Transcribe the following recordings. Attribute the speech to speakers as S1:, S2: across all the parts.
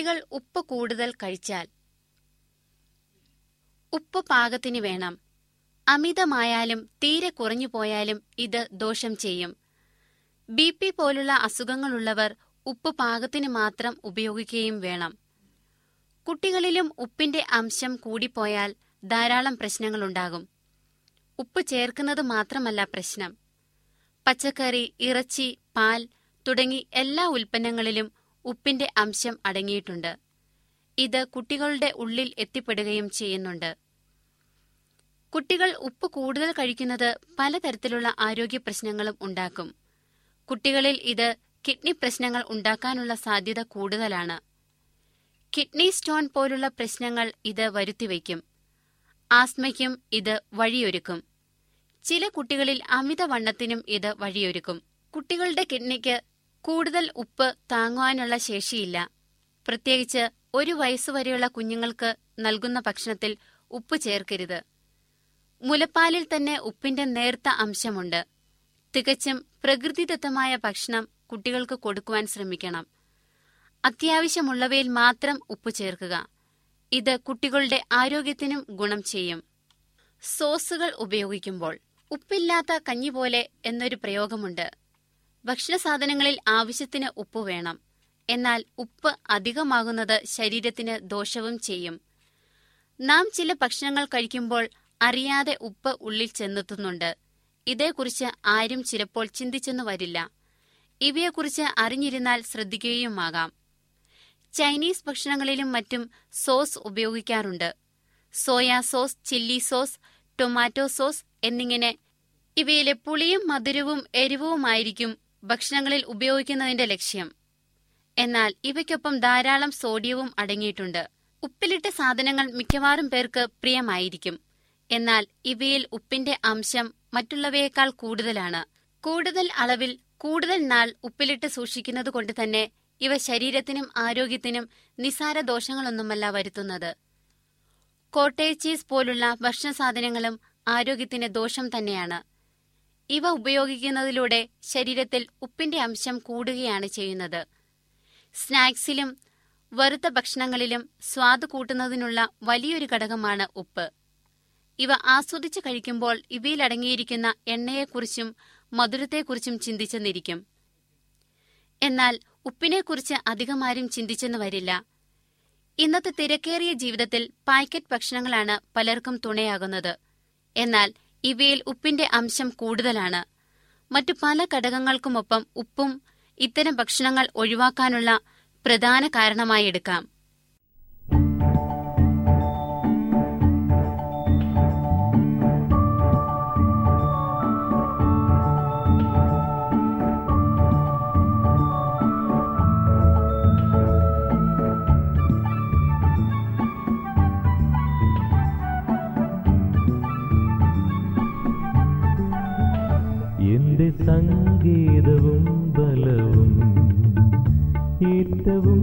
S1: കുട്ടികൾ ഉപ്പ് കൂടുതൽ കഴിച്ചാൽ. ഉപ്പ് പാകത്തിന് വേണം. അമിതമായാലും തീരെ കുറഞ്ഞു പോയാലും ഇത് ദോഷം ചെയ്യും. ബി പി പോലുള്ള അസുഖങ്ങളുള്ളവർ ഉപ്പ് പാകത്തിന് മാത്രം ഉപയോഗിക്കുകയും വേണം. കുട്ടികളിലും ഉപ്പിന്റെ അംശം കൂടിപ്പോയാൽ ധാരാളം പ്രശ്നങ്ങളുണ്ടാകും. ഉപ്പ് ചേർക്കുന്നത് മാത്രമല്ല പ്രശ്നം. പച്ചക്കറി ഇറച്ചി പാൽ തുടങ്ങി എല്ലാ ഉൽപ്പന്നങ്ങളിലും ഉപ്പിന്റെ അംശം അടങ്ങിയിട്ടുണ്ട്. ഇത് കുട്ടികളുടെ ഉള്ളിൽ എത്തിപ്പെടുകയും ചെയ്യുന്നുണ്ട്. കുട്ടികൾ ഉപ്പ് കൂടുതൽ കഴിക്കുന്നത് പലതരത്തിലുള്ള ആരോഗ്യ പ്രശ്നങ്ങളും ഉണ്ടാക്കും. കുട്ടികളിൽ ഇത് കിഡ്നി പ്രശ്നങ്ങൾ ഉണ്ടാക്കാനുള്ള സാധ്യത കൂടുതലാണ്. കിഡ്നി സ്റ്റോൺ പോലുള്ള പ്രശ്നങ്ങൾ ഇത് വരുത്തിവയ്ക്കും. ആസ്മയ്ക്കും ഇത് വഴിയൊരുക്കും. ചില കുട്ടികളിൽ അമിതവണ്ണത്തിനും ഇത് വഴിയൊരുക്കും. കുട്ടികളുടെ കിഡ്നിക്ക് കൂടുതൽ ഉപ്പ് താങ്ങുവാനുള്ള ശേഷിയില്ല. പ്രത്യേകിച്ച് ഒരു വയസ്സുവരെയുള്ള കുഞ്ഞുങ്ങൾക്ക് നൽകുന്ന ഭക്ഷണത്തിൽ ഉപ്പ് ചേർക്കരുത്. മുലപ്പാലിൽ തന്നെ ഉപ്പിന്റെ നേർത്ത അംശമുണ്ട്. തികച്ചും പ്രകൃതിദത്തമായ ഭക്ഷണം കുട്ടികൾക്ക് കൊടുക്കുവാൻ ശ്രമിക്കണം. അത്യാവശ്യമുള്ളവയിൽ മാത്രം ഉപ്പ് ചേർക്കുക. ഇത് കുട്ടികളുടെ ആരോഗ്യത്തിനും ഗുണം ചെയ്യും. സോസുകൾ ഉപയോഗിക്കുമ്പോൾ ഉപ്പില്ലാത്ത കഞ്ഞി പോലെ എന്നൊരു പ്രയോഗമുണ്ട്. ഭക്ഷണസാധനങ്ങളിൽ ആവശ്യത്തിന് ഉപ്പ് വേണം. എന്നാൽ ഉപ്പ് അധികമാകുന്നത് ശരീരത്തിന് ദോഷവും ചെയ്യും. നാം ചില ഭക്ഷണങ്ങൾ കഴിക്കുമ്പോൾ അറിയാതെ ഉപ്പ് ഉള്ളിൽ ചെന്നെത്തുന്നുണ്ട്. ഇതേക്കുറിച്ച് ആരും ചിലപ്പോൾ ചിന്തിച്ചെന്നു വരില്ല. ഇവയെക്കുറിച്ച് അറിഞ്ഞിരുന്നാൽ ശ്രദ്ധിക്കുകയുമാകാം. ചൈനീസ് ഭക്ഷണങ്ങളിലും മറ്റും സോസ് ഉപയോഗിക്കാറുണ്ട്. Soya sauce chilli sauce tomato sauce എന്നിങ്ങനെ ഇവയിലെ പുളിയും മധുരവും എരിവുമായിരിക്കും ഭക്ഷണങ്ങളിൽ ഉപയോഗിക്കുന്നതിന്റെ ലക്ഷ്യം. എന്നാൽ ഇവയ്ക്കൊപ്പം ധാരാളം സോഡിയവും അടങ്ങിയിട്ടുണ്ട്. ഉപ്പിലിട്ട സാധനങ്ങൾ മിക്കവാറും പേർക്ക് പ്രിയമായിരിക്കും. എന്നാൽ ഇവയിൽ ഉപ്പിന്റെ അംശം മറ്റുള്ളവയേക്കാൾ കൂടുതലാണ്. കൂടുതൽ അളവിൽ കൂടുതൽ നാൾ ഉപ്പിലിട്ട് സൂക്ഷിക്കുന്നത് കൊണ്ട് തന്നെ ഇവ ശരീരത്തിനും ആരോഗ്യത്തിനും നിസാര ദോഷങ്ങളൊന്നുമല്ല വരുത്തുന്നത്. കോട്ടേജ് ചീസ് പോലുള്ള ഭക്ഷണ സാധനങ്ങളും ആരോഗ്യത്തിന് ദോഷം തന്നെയാണ്. ഇവ ഉപയോഗിക്കുന്നതിലൂടെ ശരീരത്തിൽ ഉപ്പിന്റെ അംശം കൂടുകയാണ് ചെയ്യുന്നത്. സ്നാക്സിലും വറുത്ത ഭക്ഷണങ്ങളിലും സ്വാദ് കൂട്ടുന്നതിനുള്ള വലിയൊരു ഘടകമാണ് ഉപ്പ്. ഇവ ആസ്വദിച്ച് കഴിക്കുമ്പോൾ ഇവയിലടങ്ങിയിരിക്കുന്ന എണ്ണയെക്കുറിച്ചും മധുരത്തെക്കുറിച്ചും ചിന്തിച്ചെന്നിരിക്കും. എന്നാൽ ഉപ്പിനെക്കുറിച്ച് അധികമാരും ചിന്തിച്ചെന്ന് വരില്ല. ഇന്നത്തെ തിരക്കേറിയ ജീവിതത്തിൽ പാക്കറ്റ് ഭക്ഷണങ്ങളാണ് പലർക്കും തുണയാകുന്നത്. എന്നാൽ ഇവയിൽ ഉപ്പിന്റെ അംശം കൂടുതലാണ്. മറ്റു പല ഘടകങ്ങൾക്കുമൊപ്പം ഉപ്പും ഇത്തരം ഭക്ഷണങ്ങൾ ഒഴിവാക്കാനുള്ള പ്രധാന കാരണമായി എടുക്കാം.
S2: എന്റെ സംഗീതവും ബലവും ഏറ്റവും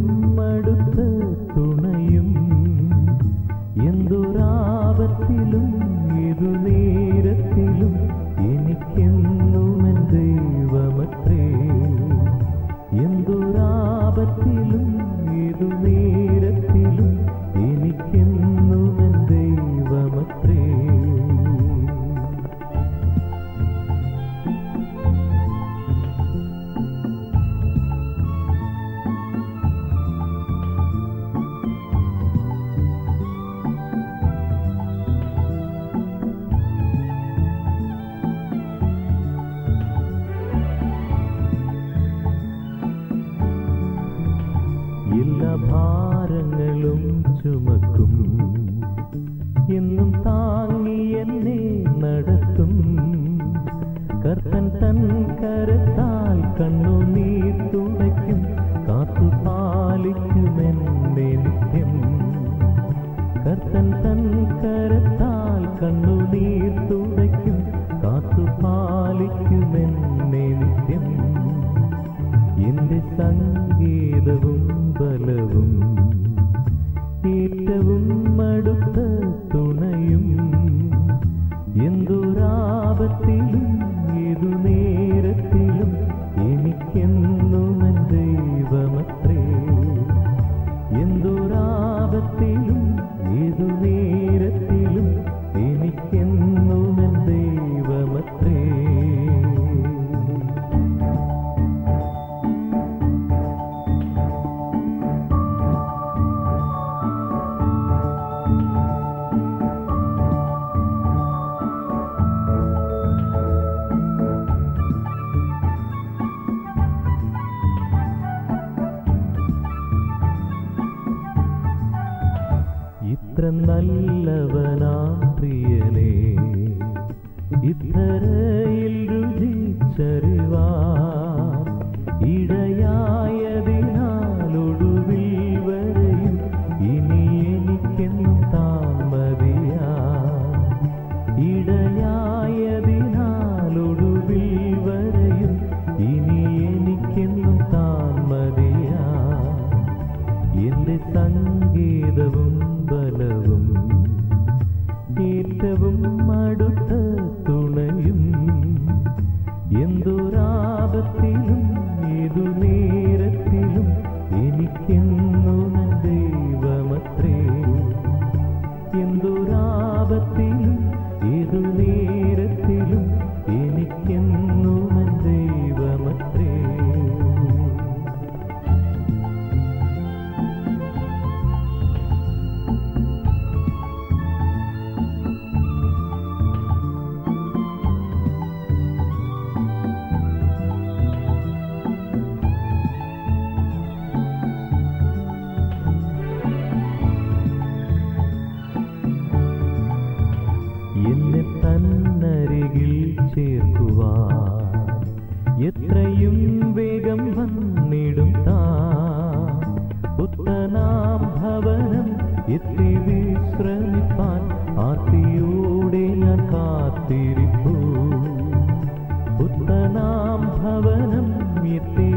S1: Be.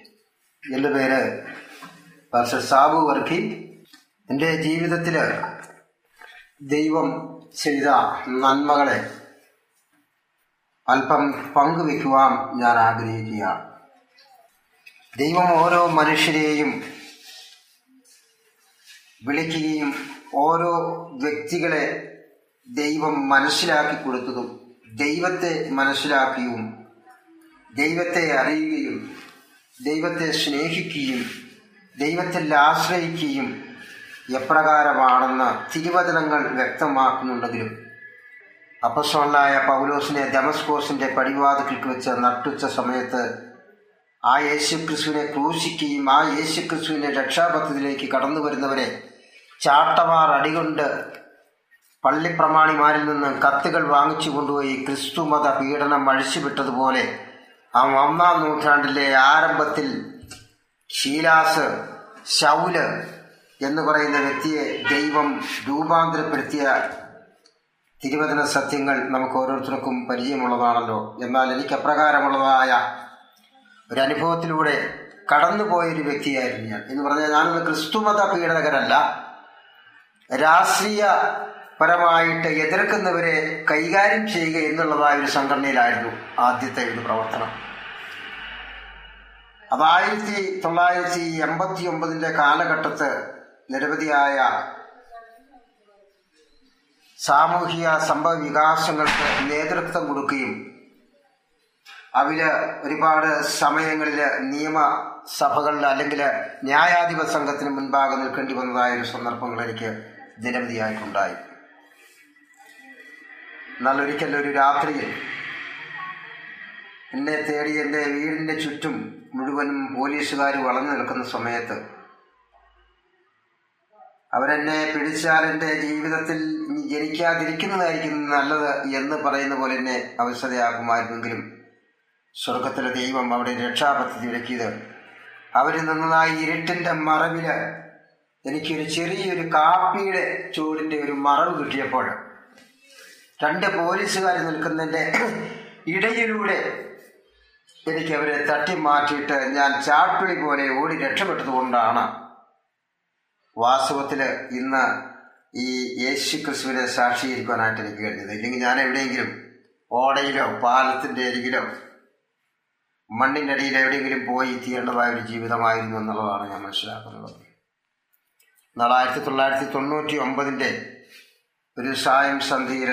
S3: എന്റെ പേര് പാസ്റ്റർ സാബു വർക്കി. എന്റെ ജീവിതത്തിൽ ദൈവം ചെയ്ത നന്മകളെ അല്പം പങ്കുവെക്കുവാൻ ഞാൻ ആഗ്രഹിക്കുകയാണ്. ദൈവം ഓരോ മനുഷ്യരെയും വിളിക്കുകയും ഓരോ വ്യക്തികളെ ദൈവം മനസ്സിലാക്കി കൊടുത്തതും ദൈവത്തെ മനസ്സിലാക്കിയും ദൈവത്തെ അറിയുകയും ദൈവത്തെ സ്നേഹിക്കുകയും ദൈവത്തിൽ ആശ്രയിക്കുകയും എപ്രകാരമാണെന്ന് തിരുവചനങ്ങൾ വ്യക്തമാക്കുന്നുണ്ടെങ്കിലും അപ്പസ്വലായ പൗലോസിനെ ഡെമസ്കോസിന്റെ പടിവാതിക്കൽക്ക് വെച്ച് നട്ടുച്ച സമയത്ത് ആ യേശുക്രിസ്തുവിനെ ക്രൂശിക്കുകയും ആ യേശുക്രിസ്തുവിന്റെ രക്ഷാപദ്ധതിയിലേക്ക് കടന്നു വരുന്നവരെ ചാട്ടവാർ അടികൊണ്ട് പള്ളിപ്രമാണിമാരിൽ നിന്ന് കത്തുകൾ വാങ്ങിച്ചു കൊണ്ടുപോയി ക്രിസ്തുമത പീഡനം അഴിച്ചുവിട്ടതുപോലെ ആ ഒന്നാം നൂറ്റാണ്ടിലെ ആരംഭത്തിൽ ഷീലാസ് ശൗൽ എന്ന് പറയുന്ന വ്യക്തിയെ ദൈവം രൂപാന്തരപ്പെടുത്തിയ തിരുവചന സത്യങ്ങൾ നമുക്ക് ഓരോരുത്തർക്കും പരിചയമുള്ളതാണല്ലോ. എന്നാൽ എനിക്ക് അപ്രകാരമുള്ളതായ ഒരു അനുഭവത്തിലൂടെ കടന്നുപോയൊരു വ്യക്തിയായിരുന്നു ഞാൻ. എന്ന് പറഞ്ഞാൽ ഞാനൊന്ന് ക്രിസ്തുമത പീഡനകരല്ല രാഷ്ട്രീയ പരമായിട്ട് എതിർക്കുന്നവരെ കൈകാര്യം ചെയ്യുക എന്നുള്ളതായ ഒരു സംഘടനയിലായിരുന്നു ആദ്യത്തെ ഒരു പ്രവർത്തനം. അത് ആയിരത്തി തൊള്ളായിരത്തി എൺപത്തി ഒമ്പതിന്റെ കാലഘട്ടത്ത് നിരവധിയായ സാമൂഹിക സംഭവ വികാസങ്ങൾക്ക് നേതൃത്വം കൊടുക്കുകയും അവർ ഒരുപാട് സമയങ്ങളിൽ നിയമസഭകളിൽ അല്ലെങ്കിൽ ന്യായാധിപ സംഘത്തിന് മുൻപാകെ നിൽക്കേണ്ടി വന്നതായ ഒരു സന്ദർഭങ്ങൾ എനിക്ക് നിരവധിയായിട്ടുണ്ടായി. എന്നാൽ ഒരിക്കൽ ഒരു രാത്രിയിൽ എന്നെ തേടി എന്റെ വീടിന്റെ ചുറ്റും മുഴുവനും പോലീസുകാർ വളഞ്ഞു നിൽക്കുന്ന സമയത്ത് അവരെന്നെ പിടിച്ചാൽ എന്റെ ജീവിതത്തിൽ ഇനി ജനിക്കാതിരിക്കുന്നതായിരിക്കും നല്ലത് എന്ന് പറയുന്ന പോലെ എന്നെ അവസ്ഥയാക്കുമായിരുന്നെങ്കിലും സ്വർഗത്തിലെ ദൈവം അവിടെ രക്ഷാപദ്ധതി ഒരുക്കിയത് അവരിൽ നിന്നതായി ഇരുട്ടിന്റെ മറവിൽ എനിക്കൊരു ചെറിയൊരു കാപ്പിയുടെ ചൂടിന്റെ ഒരു മറവ് കിട്ടിയപ്പോൾ രണ്ട് പോലീസുകാർ നിൽക്കുന്നതിന്റെ ഇടയിലൂടെ എനിക്ക് അവരെ തട്ടി മാറ്റിയിട്ട് ഞാൻ ചാട്ടുളി പോലെ ഓടി രക്ഷപ്പെട്ടതുകൊണ്ടാണ് വാസ്തവത്തിൽ ഇന്ന് ഈ യേശു ക്രിസ്തുവിനെ സാക്ഷീകരിക്കാനായിട്ട് എനിക്ക് കഴിഞ്ഞത്. ഇല്ലെങ്കിൽ ഞാൻ എവിടെയെങ്കിലും ഓടയിലോ പാലത്തിന്റെ അരികിലോ മണ്ണിന്റെ അടിയിൽ എവിടെയെങ്കിലും പോയി തീരേണ്ടതായ ഒരു ജീവിതമായിരുന്നു എന്നുള്ളതാണ് ഞാൻ മനസ്സിലാക്കുന്നത്. എന്നാൽ ആയിരത്തി തൊള്ളായിരത്തി തൊണ്ണൂറ്റി ഒമ്പതിന്റെ ഒരു സായം സന്ധിയിൽ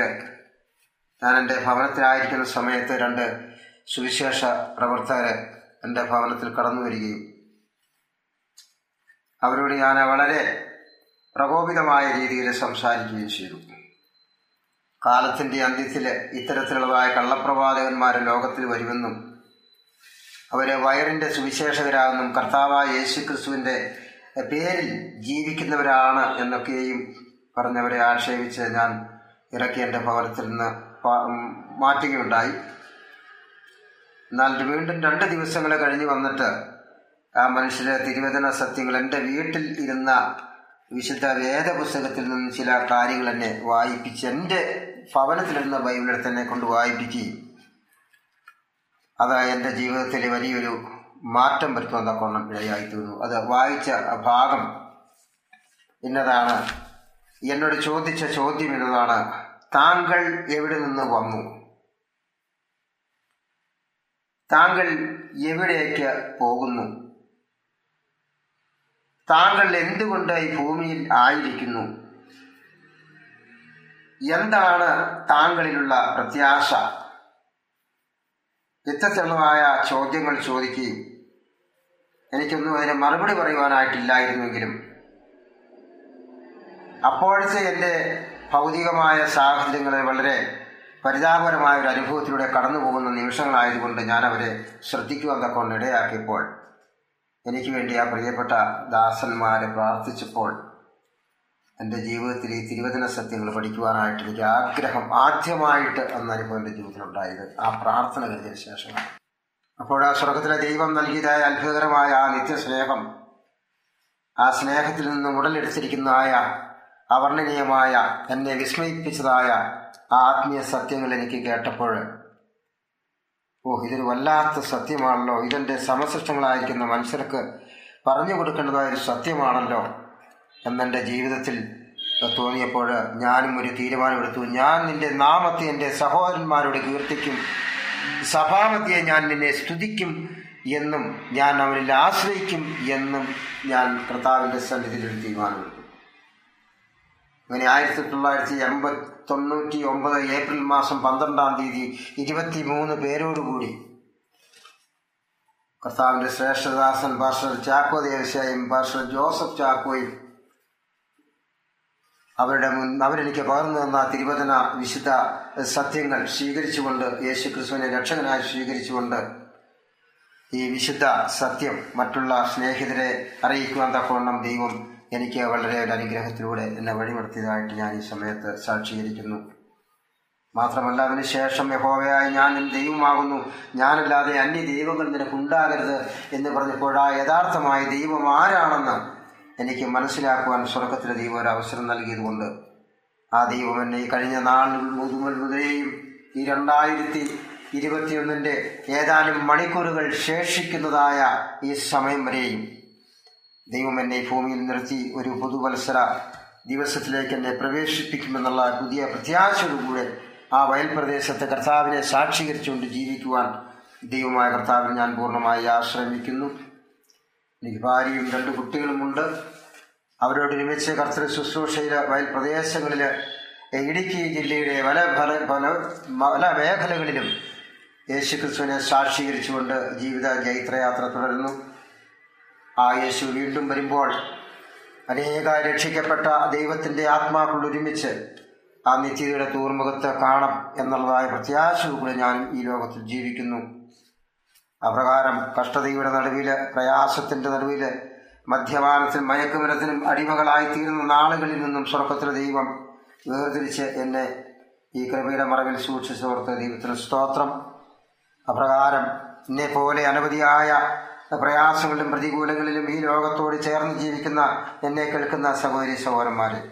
S3: ഞാൻ എന്റെ ഭവനത്തിലായിരിക്കുന്ന സമയത്ത് രണ്ട് സുവിശേഷ പ്രവർത്തകർ എന്റെ ഭവനത്തിൽ കടന്നു വരികയും അവരോട് ഞാൻ വളരെ പ്രകോപിതമായ രീതിയിൽ സംസാരിക്കുകയും ചെയ്തു. കാലത്തിന്റെ അന്ത്യത്തിൽ ഇത്തരത്തിലുള്ളതായ കള്ളപ്രവാചകന്മാർ ലോകത്തിൽ വരുമെന്നും അവരെ വയറിന്റെ സുവിശേഷകരാണെന്നും കർത്താവായ യേശു ക്രിസ്തുവിന്റെ പേരിൽ ജീവിക്കുന്നവരാണ് എന്നൊക്കെയും പറഞ്ഞവരെ ആക്ഷേപിച്ച് ഞാൻ ഇറക്കി എന്റെ ഭവനത്തിൽ നിന്ന് മാറ്റുകയുണ്ടായി എന്നാൽ വീണ്ടും രണ്ട് ദിവസങ്ങൾ കഴിഞ്ഞ് വന്നിട്ട് ആ മനുഷ്യരെ തിരുവചന സത്യങ്ങൾ എന്റെ വീട്ടിൽ ഇരുന്ന വിശുദ്ധ വേദപുസ്തകത്തിൽ നിന്ന് ചില കാര്യങ്ങൾ എന്നെ വായിപ്പിച്ച് എന്റെ ഭവനത്തിലിരുന്ന ബൈബിളെടുത്ത് എന്നെ കൊണ്ട് വായിപ്പിക്കുകയും അത് എന്റെ ജീവിതത്തിൽ വലിയൊരു മാറ്റം വരുത്തുവാൻ തക്കോണം ഇടയായി തീർന്നു. അത് വായിച്ച ഭാഗം ഇന്നതാണ്. എന്നോട് ചോദിച്ച ചോദ്യം എന്നതാണ് താങ്കൾ എവിടെ നിന്ന് വന്നു? താങ്കൾ എവിടേക്ക് പോകുന്നു? താങ്കൾ എന്തുകൊണ്ട് ഈ ഭൂമിയിൽ ആയിരിക്കുന്നു? എന്താണ് താങ്കളിലുള്ള പ്രത്യാശ? വ്യത്യസ്തമായ ചോദ്യങ്ങൾ ചോദിക്കുകയും എനിക്കൊന്നും അതിന് മറുപടി പറയുവാനായിട്ടില്ലായിരുന്നെങ്കിലും അപ്പോഴത്തെ എന്റെ ഭൗതികമായ സാഹചര്യങ്ങളെ വളരെ പരിതാപകരമായ ഒരു അനുഭവത്തിലൂടെ കടന്നു പോകുന്ന നിമിഷങ്ങളായതുകൊണ്ട് ഞാൻ അവരെ ശ്രദ്ധിക്കുവാൻ തക്കൊണ്ട് ഇടയാക്കിയപ്പോൾ എനിക്ക് വേണ്ടി ആ പ്രിയപ്പെട്ട ദാസന്മാരെ പ്രാർത്ഥിച്ചപ്പോൾ എന്റെ ജീവിതത്തിൽ ഈ തിരുവചന സത്യങ്ങൾ പഠിക്കുവാനായിട്ട് എനിക്ക് ആഗ്രഹം ആദ്യമായിട്ട് എന്ന അനുഭവം എന്റെ ജീവിതത്തിലുണ്ടായത്. ആ പ്രാർത്ഥന കഴിഞ്ഞതിന് ശേഷമാണ്. അപ്പോൾ ആ സ്വർഗത്തിലെ ദൈവം നൽകിയതായ അത്ഭുതകരമായ ആ നിത്യസ്നേഹം ആ സ്നേഹത്തിൽ നിന്ന് ഉടലെടുത്തിരിക്കുന്നതായ അവർണനീയമായ എന്നെ വിസ്മയിപ്പിച്ചതായ ആ ആത്മീയ സത്യങ്ങൾ എനിക്ക് കേട്ടപ്പോൾ ഓ ഇതൊരു വല്ലാത്ത സത്യമാണല്ലോ. ഇതെന്റെ സമസൃഷ്ടങ്ങളായിരിക്കുന്ന മനുഷ്യർക്ക് പറഞ്ഞു കൊടുക്കേണ്ടതായ ഒരു സത്യമാണല്ലോ എന്നെന്റെ ജീവിതത്തിൽ തോന്നിയപ്പോൾ ഞാനും ഒരു തീരുമാനമെടുത്തു. ഞാൻ നിന്റെ നാമത്തെ എന്റെ സഹോദരന്മാരോട് കീർത്തിക്കും സഭാമധ്യെ ഞാൻ നിന്നെ സ്തുതിക്കും എന്നും ഞാൻ അവനിൽ ആശ്രയിക്കും എന്നും ഞാൻ കർത്താവിന്റെ സന്നിധിയിൽ തീരുമാനമെടുത്തു. അങ്ങനെ ആയിരത്തി തൊള്ളായിരത്തി എൺപത്തി തൊണ്ണൂറ്റി ഒമ്പത് ഏപ്രിൽ മാസം പന്ത്രണ്ടാം തീയതി ഇരുപത്തി മൂന്ന് പേരോടുകൂടി കർത്താവിന്റെ ശ്രേഷ്ഠദാസൻ പാർഷൽ ചാക്കോ ദേവസ്യായും പാസ്റ്റർ ജോസഫ് ചാക്കോയും അവരുടെ മുൻ അവരെനിക്ക് പകർന്നു തന്ന തിരുവചന വിശുദ്ധ സത്യങ്ങൾ സ്വീകരിച്ചുകൊണ്ട് യേശു ക്രിസ്തുവിനെ രക്ഷകനായി സ്വീകരിച്ചുകൊണ്ട് ഈ വിശുദ്ധ സത്യം മറ്റുള്ള സ്നേഹിതരെ അറിയിക്കുവാൻ തക്കവണ്ണം ദൈവം എനിക്ക് വളരെ ഒരു അനുഗ്രഹത്തിലൂടെ എന്നെ വഴിപ്പെടുത്തിയതായിട്ട് ഞാൻ ഈ സമയത്ത് സാക്ഷീകരിക്കുന്നു. മാത്രമല്ല അതിനുശേഷം യഹോവയായി ഞാൻ നിൻ ദൈവമാകുന്നു. ഞാനല്ലാതെ അന്യ ദൈവങ്ങൾ നിനക്കുണ്ടാകരുത് എന്ന് പറഞ്ഞപ്പോൾ ആ യഥാർത്ഥമായ ദൈവം ആരാണെന്ന് എനിക്ക് മനസ്സിലാക്കുവാൻ സ്വർഗത്തിലെ ദൈവം ഒരു അവസരം നൽകിയതുകൊണ്ട് ആ ദൈവം എന്നെ ഈ കഴിഞ്ഞ നാൾ മുതുമൽ മുതലേയും ഈ രണ്ടായിരത്തി ഇരുപത്തിയൊന്നിന്റെ ഏതാനും മണിക്കൂറുകൾ ശേഷിക്കുന്നതായ ഈ സമയം വരെയും ദൈവം എന്നെ ഭൂമിയിൽ നിർത്തി ഒരു പുതുവത്സര ദിവസത്തിലേക്ക് എന്നെ പ്രവേശിപ്പിക്കുമെന്നുള്ള പുതിയ പ്രത്യാശയോടുകൂടെ ആ വയൽ പ്രദേശത്തെ കർത്താവിനെ സാക്ഷീകരിച്ചുകൊണ്ട് ജീവിക്കുവാൻ ദൈവമായ കർത്താവിൽ ഞാൻ പൂർണമായി ആശ്രമിക്കുന്നു എനിക്ക് ഭാര്യയും രണ്ട് കുട്ടികളുമുണ്ട് അവരോട് ഒരുമിച്ച് കർത്തൃ ശുശ്രൂഷയിലെ വയൽ പ്രദേശങ്ങളിൽ ഇടുക്കി ജില്ലയുടെ പല പല പല പല മേഖലകളിലും യേശുക്രിസ്തുവിനെ സാക്ഷീകരിച്ചുകൊണ്ട് ജീവിത ജൈത്രയാത്ര തുടരുന്നു. ആ യേശു വീണ്ടും വരുമ്പോൾ അനേക രക്ഷിക്കപ്പെട്ട ദൈവത്തിന്റെ ആത്മാക്കൾ ഒരുമിച്ച് ആ നിത്യതയുടെ തൂർമുഖത്ത് കാണാം എന്നുള്ളതായ പ്രത്യാശയോടെ ഞാൻ ഈ ലോകത്തിൽ ജീവിക്കുന്നു. അപ്രകാരം കഷ്ടതയുടെ നടുവിൽ പ്രയാസത്തിന്റെ നടുവിൽ മദ്യപാനത്തിനും മയക്കുമരത്തിനും അടിമകളായി തീരുന്ന നാളുകളിൽ നിന്നും സ്വർഗത്തിലെ ദൈവം വേർതിരിച്ച് എന്നെ ഈ കൃപയുടെ മറവിൽ സൂക്ഷിച്ചോർത്ത് ദൈവത്തിന് സ്തോത്രം. അപ്രകാരം എന്നെ പോലെ അനവധിയായ പ്രയാസങ്ങളിലും പ്രതികൂലങ്ങളിലും ഈ ലോകത്തോട് ചേർന്ന് ജീവിക്കുന്ന എന്നെ കേൾക്കുന്ന സഹോദരി സഹോദരന്മാരെ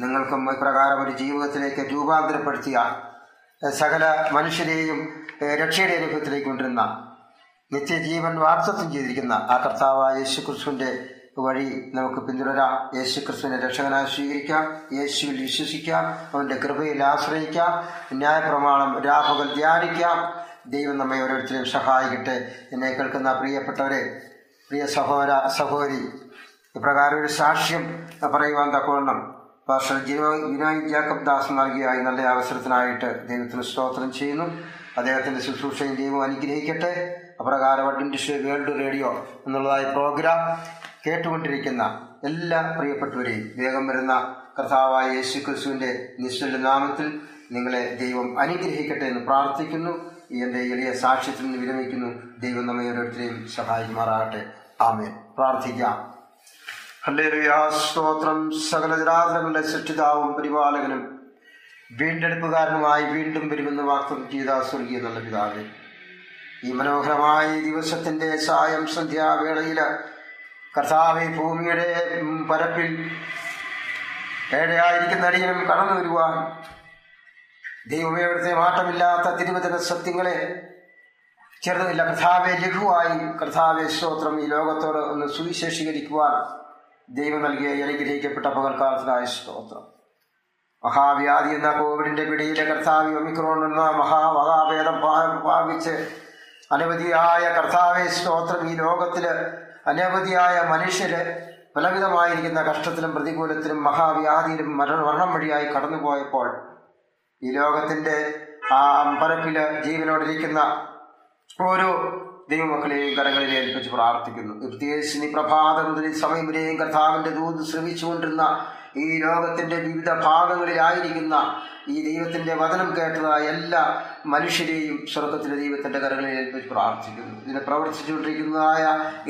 S3: നിങ്ങൾക്കും ഇപ്രകാരം ഒരു ജീവിതത്തിലേക്ക് രൂപാന്തരപ്പെടുത്തിയ സകല മനുഷ്യരെയും രക്ഷയുടെ അനുഭവത്തിലേക്ക് കൊണ്ടിരുന്ന നിത്യജീവൻ വാർത്തത്വം ചെയ്തിരിക്കുന്ന ആ കർത്താവായ യേശുക്രിസ്തുവിന്റെ വഴി നമുക്ക് പിന്തുടരാം. യേശു ക്രിസ്തുവിനെ രക്ഷകനായി സ്വീകരിക്കാം. യേശുവിൽ വിശ്വസിക്കാം. അവന്റെ കൃപയിൽ ആശ്രയിക്കാം. ന്യായപ്രമാണം രാഹുകൾ ധ്യാനിക്കാം. ദൈവം നമ്മെ ഓരോരുത്തരെയും സഹായിക്കട്ടെ. എന്നെ കേൾക്കുന്ന പ്രിയപ്പെട്ടവരെ പ്രിയ സഹോദര സഹോരി ഇപ്രകാരം ഒരു സാക്ഷ്യം പറയുവാൻ തക്കവണ്ണം ജിനോ വിനോയ് ജാക്കബ് ദാസ് നൽകിയ ഈ നല്ല അവസരത്തിനായിട്ട് ദൈവത്തിന് സ്തോത്രം ചെയ്യുന്നു. അദ്ദേഹത്തിന്റെ ശുശ്രൂഷയും ദൈവം അനുഗ്രഹിക്കട്ടെ. അപ്രകാരം അഡ്വന്റിസ്റ്റ് വേൾഡ് റേഡിയോ എന്നുള്ളതായ പ്രോഗ്രാം കേട്ടുകൊണ്ടിരിക്കുന്ന എല്ലാ പ്രിയപ്പെട്ടവരെയും വേഗം വരുന്ന കർത്താവായ യേശു ക്രിസ്തുവിന്റെ നിശ്ചല നാമത്തിൽ നിങ്ങളെ ദൈവം അനുഗ്രഹിക്കട്ടെ എന്ന് പ്രാർത്ഥിക്കുന്നു. ഈ എന്റെ എളിയ സാക്ഷ്യത്തിൽ നിന്ന് വിരമിക്കുന്നു. ദൈവം നമ്മെ ഓരോരുത്തരെയും സഹായിക്കുമാറാകട്ടെ. ആമേൻ. പ്രാർത്ഥിക്കാം. സ്തോത്രം സകല ജനാദരങ്ങളുടെ സൃഷ്ടിതാവും പരിപാലകനും. വീണ്ടെടുപ്പുകാരനുമായി വീണ്ടും വരുമെന്ന് വാക്തം ചെയ്ത സ്വർഗീയ നല്ല പിതാവേ. ഈ മനോഹരമായ ദിവസത്തിന്റെ സായം സന്ധ്യാവേളയിൽ കർത്താവ് ഭൂമിയുടെ പരപ്പിൽ ഏഴയായിരിക്കുന്ന അടിയനും കടന്നു വരുവാൻ ദൈവമേ മാറ്റമില്ലാത്ത തിരുവചന സത്യങ്ങളെ ചെറുതുമില്ല കർത്താവെ ലഘുവായി കർത്താവെ സ്തോത്രം. ഈ ലോകത്തോട് ഒന്ന് സുവിശേഷീകരിക്കുവാൻ ദൈവം നൽകിയ അനുഗ്രഹിക്കപ്പെട്ട പകൽക്കാലത്തിനായ സ്തോത്രം. മഹാവ്യാധി എന്ന കോവിഡിന്റെ പിടിയിലെ കർത്താവ് ഒമിക്രോൺ എന്ന മഹാമഹാഭേദം ഭാവിച്ച് അനവധിയായ കർത്താവെ സ്തോത്രം. ഈ ലോകത്തിൽ അനവധിയായ മനുഷ്യര് പലവിധമായിരിക്കുന്ന കഷ്ടത്തിലും പ്രതികൂലത്തിലും മഹാവ്യാധിയിലും മരണം വഴിയായി കടന്നുപോയപ്പോൾ ഈ ലോകത്തിന്റെ ആ പരപ്പിൽ ജീവനോടിരിക്കുന്ന ഓരോ ദൈവമക്കളെയും കരങ്ങളിൽ ഏൽപ്പിച്ച് പ്രാർത്ഥിക്കുന്നു. പ്രത്യേകിച്ച് ഈ പ്രഭാതം മുതൽ സമയം ദൂത് ശ്രമിച്ചുകൊണ്ടിരുന്ന ഈ ലോകത്തിന്റെ വിവിധ ഭാഗങ്ങളിലായിരിക്കുന്ന ഈ ദൈവത്തിന്റെ വചനം കേട്ടതായ എല്ലാ മനുഷ്യരെയും സ്വർഗത്തിലെ ദൈവത്തിന്റെ കരങ്ങളിൽ ഏൽപ്പിച്ച് പ്രാർത്ഥിക്കുന്നു. ഇതിനെ പ്രവർത്തിച്ചുകൊണ്ടിരിക്കുന്നതായ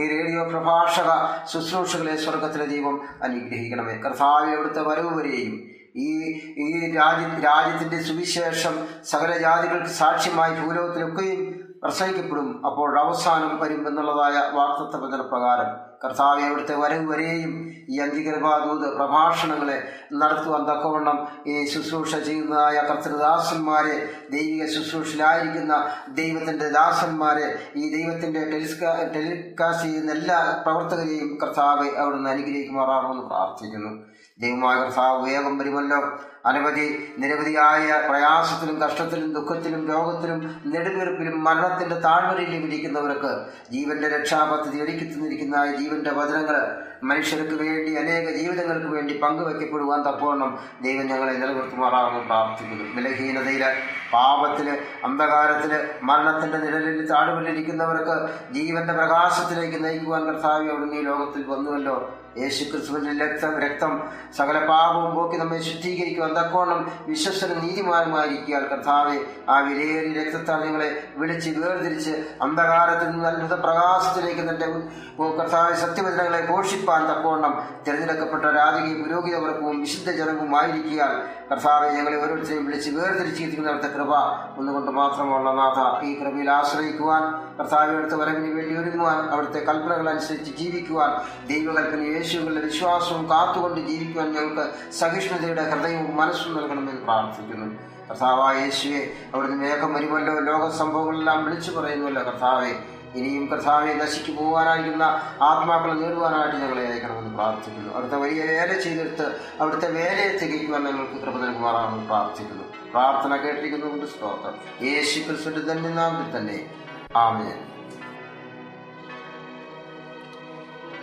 S3: ഈ റേഡിയോ പ്രഭാഷക ശുശ്രൂഷകളെ സ്വർഗത്തിലെ ദൈവം അനുഗ്രഹിക്കണമേ. കർത്താവ് അവിടുത്തെ വരവ് വരെയും ഈ ഈ രാജ്യ രാജ്യത്തിന്റെ സുവിശേഷം സകല ജാതികൾക്ക് സാക്ഷ്യമായി ഭൂലോകത്തിലൊക്കെയും പ്രസംഗിക്കപ്പെടും. അപ്പോൾ അവസാനം വരും എന്നുള്ളതായ വാക്തത്വ പ്രകാരം കർത്താവ് അവിടുത്തെ വരവ് വരെയും ഈ അന്തികൃപാദൂത് പ്രഭാഷണങ്ങളെ നടത്തുവാൻ തക്കവണ്ണം ഈ ശുശ്രൂഷ ചെയ്യുന്നതായ കർത്തൃദാസന്മാരെ ദൈവിക ശുശ്രൂഷയിലായിരിക്കുന്ന ദൈവത്തിന്റെ ദാസന്മാരെ ഈ ദൈവത്തിന്റെ ടെലിസ്കാ ടെലികാസ്റ്റ് ചെയ്യുന്ന എല്ലാ പ്രവർത്തകരെയും കർത്താവ് അവിടുന്ന് അനുഗ്രഹിക്കുമാറാണെന്ന് പ്രാർത്ഥിക്കുന്നു. ദൈവമായ കർത്താവ് വേഗം വരുമല്ലോ. അനവധി നിരവധിയായ പ്രയാസത്തിലും കഷ്ടത്തിലും ദുഃഖത്തിലും രോഗത്തിലും നെടുവീർപ്പിലും മരണത്തിന്റെ താഴ്വരയിലും ഇരിക്കുന്നവർക്ക് ജീവന്റെ രക്ഷാപദ്ധതി ഒരുക്കി തന്നിരിക്കുന്ന ജീവന്റെ വചനങ്ങൾ മനുഷ്യർക്ക് വേണ്ടി അനേക ജീവിതങ്ങൾക്ക് വേണ്ടി പങ്കുവയ്ക്കപ്പെടുവാൻ തപ്പോണം ദൈവം ഞങ്ങളെ നിലനിർത്തുമാറാകുന്നു പ്രാർത്ഥിക്കുന്നു. ബലഹീനതയിൽ പാപത്തിൽ അന്ധകാരത്തിൽ മരണത്തിന്റെ നിഴലിൽ താഴ്വരയിലിരിക്കുന്നവർക്ക് ജീവന്റെ പ്രകാശത്തിലേക്ക് നയിക്കുവാൻ കർത്താവ് അവിടുന്ന് ഈ ലോകത്തിൽ വന്നുവല്ലോ. യേശു ക്രിസ്തുവിന്റെ രക്തം രക്തം സകല പാപവും പോക്കി നമ്മെ ശുദ്ധീകരിക്കുവാൻ തക്കോണം വിശ്വസന നീതിമാനുമായിരിക്കുക കർത്താവെ ആ വിലയേറിയ രക്തത്താൽ നിങ്ങളെ വിളിച്ച് വേർതിരിച്ച് അന്ധകാരത്തിൽ നിന്ന് അത്ഭുത പ്രകാശത്തിലേക്ക് തന്റെ കർത്താവ് സത്യവചനങ്ങളെ ഘോഷിപ്പാൻ തക്കോണം തിരഞ്ഞെടുക്കപ്പെട്ട രാജകീയ പുരോഹിത വിശുദ്ധ ജനവുമായിരിക്കാൻ കർത്താവെ ഞങ്ങളെ ഓരോരുത്തരെയും വിളിച്ച് വേർതിരിച്ചിരിക്കുന്നവിടുത്തെ കൃപ ഒന്നുകൊണ്ട് മാത്രമുള്ള നാഥ ഈ കൃപയിൽ ആശ്രയിക്കുവാൻ കർത്താവ് അടുത്ത വരവിന് വേണ്ടി ഒരുങ്ങുവാൻ അവിടുത്തെ കൽപ്പനകൾ അനുസരിച്ച് ജീവിക്കുവാൻ ദൈവകൽപ്പന യേശുക്കളുടെ വിശ്വാസവും കാത്തുകൊണ്ട് ജീവിക്കുവാൻ ഞങ്ങൾക്ക് സഹിഷ്ണുതയുടെ ഹൃദയവും മനസ്സും നൽകണമെന്ന് പ്രാർത്ഥിക്കുന്നു. കർത്താവായ യേശുവെ അവിടുന്ന് മേഘം വരുമല്ലോ. ലോക സംഭവങ്ങളെല്ലാം വിളിച്ചു പറയുന്നുവല്ലോ കർത്താവെ. ഇനിയും കർത്താവെ നശിച്ചു പോകാനായിരിക്കുന്ന ആത്മാക്കളെ നേടുവാനായിട്ട് ഞങ്ങളെ അയക്കണമെന്ന് പ്രാർത്ഥിക്കുന്നു. അവിടുത്തെ വലിയ വേല ചെയ്തെടുത്ത് അവിടുത്തെ വേലയെ തികയ്ക്കുവാൻ ഞങ്ങൾക്ക് കൃപ നൽകുമാറാണെന്ന് പ്രാർത്ഥിക്കുന്നു. പ്രാർത്ഥന കേട്ടിരിക്കുന്നുണ്ട് സ്തോത്രം. യേശു ക്രിസ്തുവിന്റെ തന്നെ നാമത്തിൽ തന്നെ. ആമേൻ.